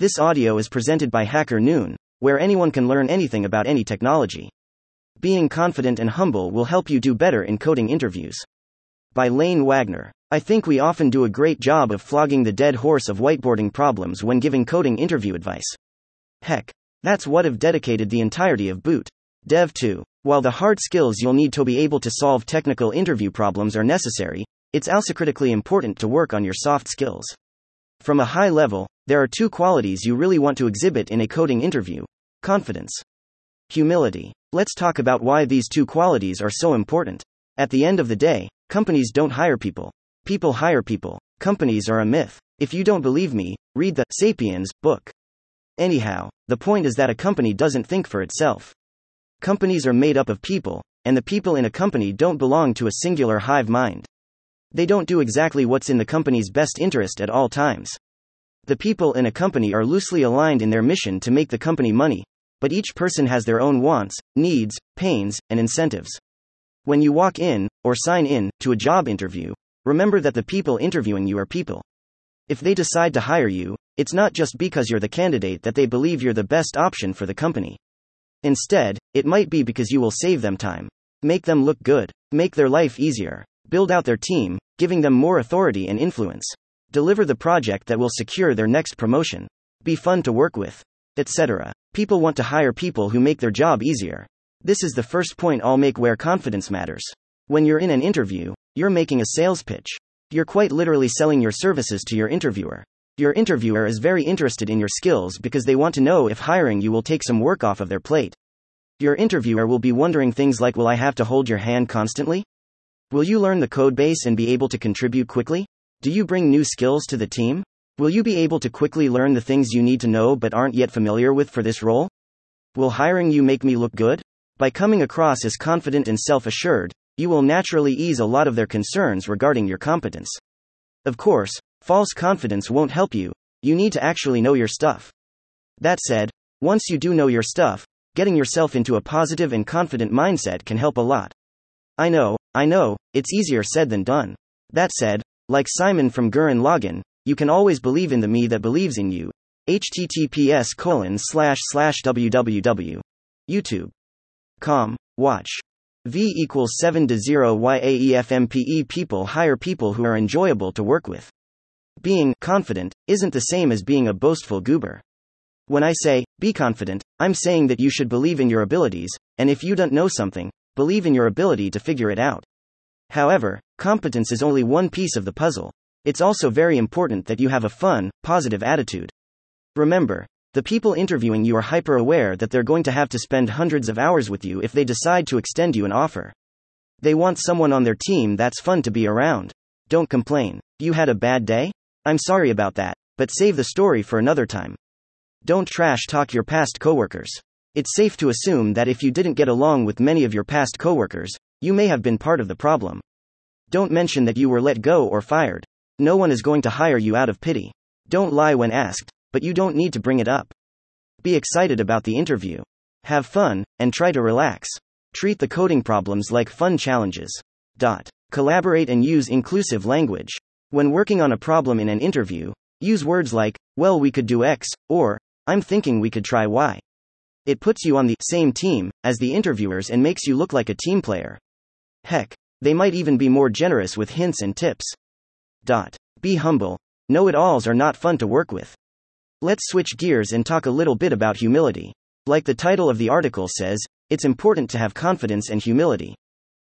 This audio is presented by Hacker Noon, where anyone can learn anything about any technology. Being confident and humble will help you do better in coding interviews. By Lane Wagner. I think we often do a great job of flogging the dead horse of whiteboarding problems when giving coding interview advice. Heck, that's what I've dedicated the entirety of Boot. Dev to. While the hard skills you'll need to be able to solve technical interview problems are necessary, it's also critically important to work on your soft skills. From a high level, there are two qualities you really want to exhibit in a coding interview confidence, humility. Let's talk about why these two qualities are so important. At the end of the day, companies don't hire people, people hire people. Companies are a myth. If you don't believe me, read the Sapiens book. Anyhow, the point is that a company doesn't think for itself. Companies are made up of people, and the people in a company don't belong to a singular hive mind. They don't do exactly what's in the company's best interest at all times. The people in a company are loosely aligned in their mission to make the company money, but each person has their own wants, needs, pains, and incentives. When you walk in, or sign in, to a job interview, remember that the people interviewing you are people. If they decide to hire you, it's not just because you're the candidate that they believe you're the best option for the company. Instead, it might be because you will save them time, make them look good, make their life easier, build out their team, giving them more authority and influence, deliver the project that will secure their next promotion, be fun to work with, etc. People want to hire people who make their job easier. This is the first point I'll make where confidence matters. When you're in an interview, you're making a sales pitch. You're quite literally selling your services to your interviewer. Your interviewer is very interested in your skills because they want to know if hiring you will take some work off of their plate. Your interviewer will be wondering things like Will I have to hold your hand constantly? Will you learn the codebase and be able to contribute quickly? Do you bring new skills to the team? Will you be able to quickly learn the things you need to know but aren't yet familiar with for this role? Will hiring you make me look good? By coming across as confident and self assured, you will naturally ease a lot of their concerns regarding your competence. Of course, false confidence won't help you, you need to actually know your stuff. That said, once you do know your stuff, getting yourself into a positive and confident mindset can help a lot. I know, I know, it's easier said than done. That said, like Simon from Gurren Lagann, you can always believe in the me that believes in you. https colon slash slash www. YouTube. Com. Watch. V equals 7 to 0 YAEFMPE people hire people who are enjoyable to work with. Being confident isn't the same as being a boastful goober. When I say, be confident, I'm saying that you should believe in your abilities, and if you don't know something, believe in your ability to figure it out. However, competence is only one piece of the puzzle. It's also very important that you have a fun, positive attitude. Remember, the people interviewing you are hyper aware that they're going to have to spend hundreds of hours with you if they decide to extend you an offer. They want someone on their team that's fun to be around. Don't complain. You had a bad day? I'm sorry about that, but save the story for another time. Don't trash talk your past coworkers. It's safe to assume that if you didn't get along with many of your past coworkers, you may have been part of the problem. Don't mention that you were let go or fired. No one is going to hire you out of pity. Don't lie when asked, but you don't need to bring it up. Be excited about the interview. Have fun, and try to relax. Treat the coding problems like fun challenges. Dot. Collaborate and use inclusive language. When working on a problem in an interview, use words like, well, we could do X, or, I'm thinking we could try Y. It puts you on the same team as the interviewers and makes you look like a team player. Heck, they might even be more generous with hints and tips. Dot. Be humble. Know it alls are not fun to work with. Let's switch gears and talk a little bit about humility. Like the title of the article says, it's important to have confidence and humility.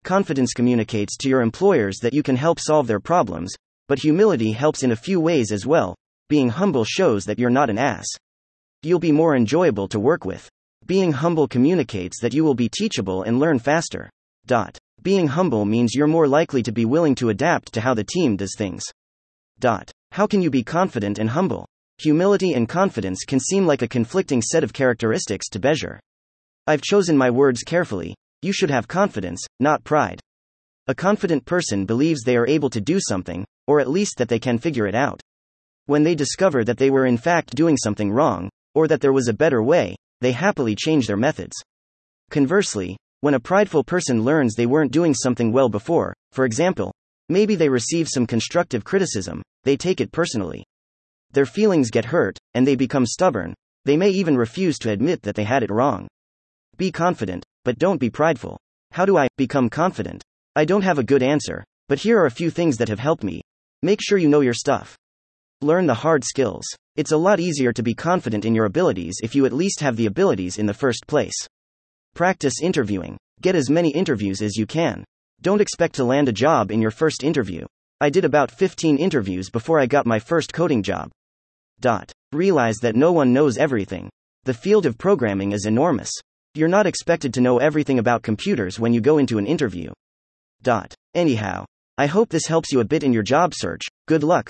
Confidence communicates to your employers that you can help solve their problems, but humility helps in a few ways as well. Being humble shows that you're not an ass. You'll be more enjoyable to work with. Being humble communicates that you will be teachable and learn faster. Dot. Being humble means you're more likely to be willing to adapt to how the team does things. Dot. How can you be confident and humble? Humility and confidence can seem like a conflicting set of characteristics to measure. I've chosen my words carefully. You should have confidence, not pride. A confident person believes they are able to do something, or at least that they can figure it out. When they discover that they were in fact doing something wrong, or that there was a better way, they happily change their methods. Conversely, when a prideful person learns they weren't doing something well before, for example, maybe they receive some constructive criticism, they take it personally. Their feelings get hurt, and they become stubborn. They may even refuse to admit that they had it wrong. Be confident, but don't be prideful. How do I become confident? I don't have a good answer, but here are a few things that have helped me. Make sure you know your stuff. Learn the hard skills. It's a lot easier to be confident in your abilities if you at least have the abilities in the first place. Practice interviewing. Get as many interviews as you can. Don't expect to land a job in your first interview. I did about 15 interviews before I got my first coding job. Dot. Realize that no one knows everything. The field of programming is enormous. You're not expected to know everything about computers when you go into an interview. Dot. Anyhow, I hope this helps you a bit in your job search. Good luck.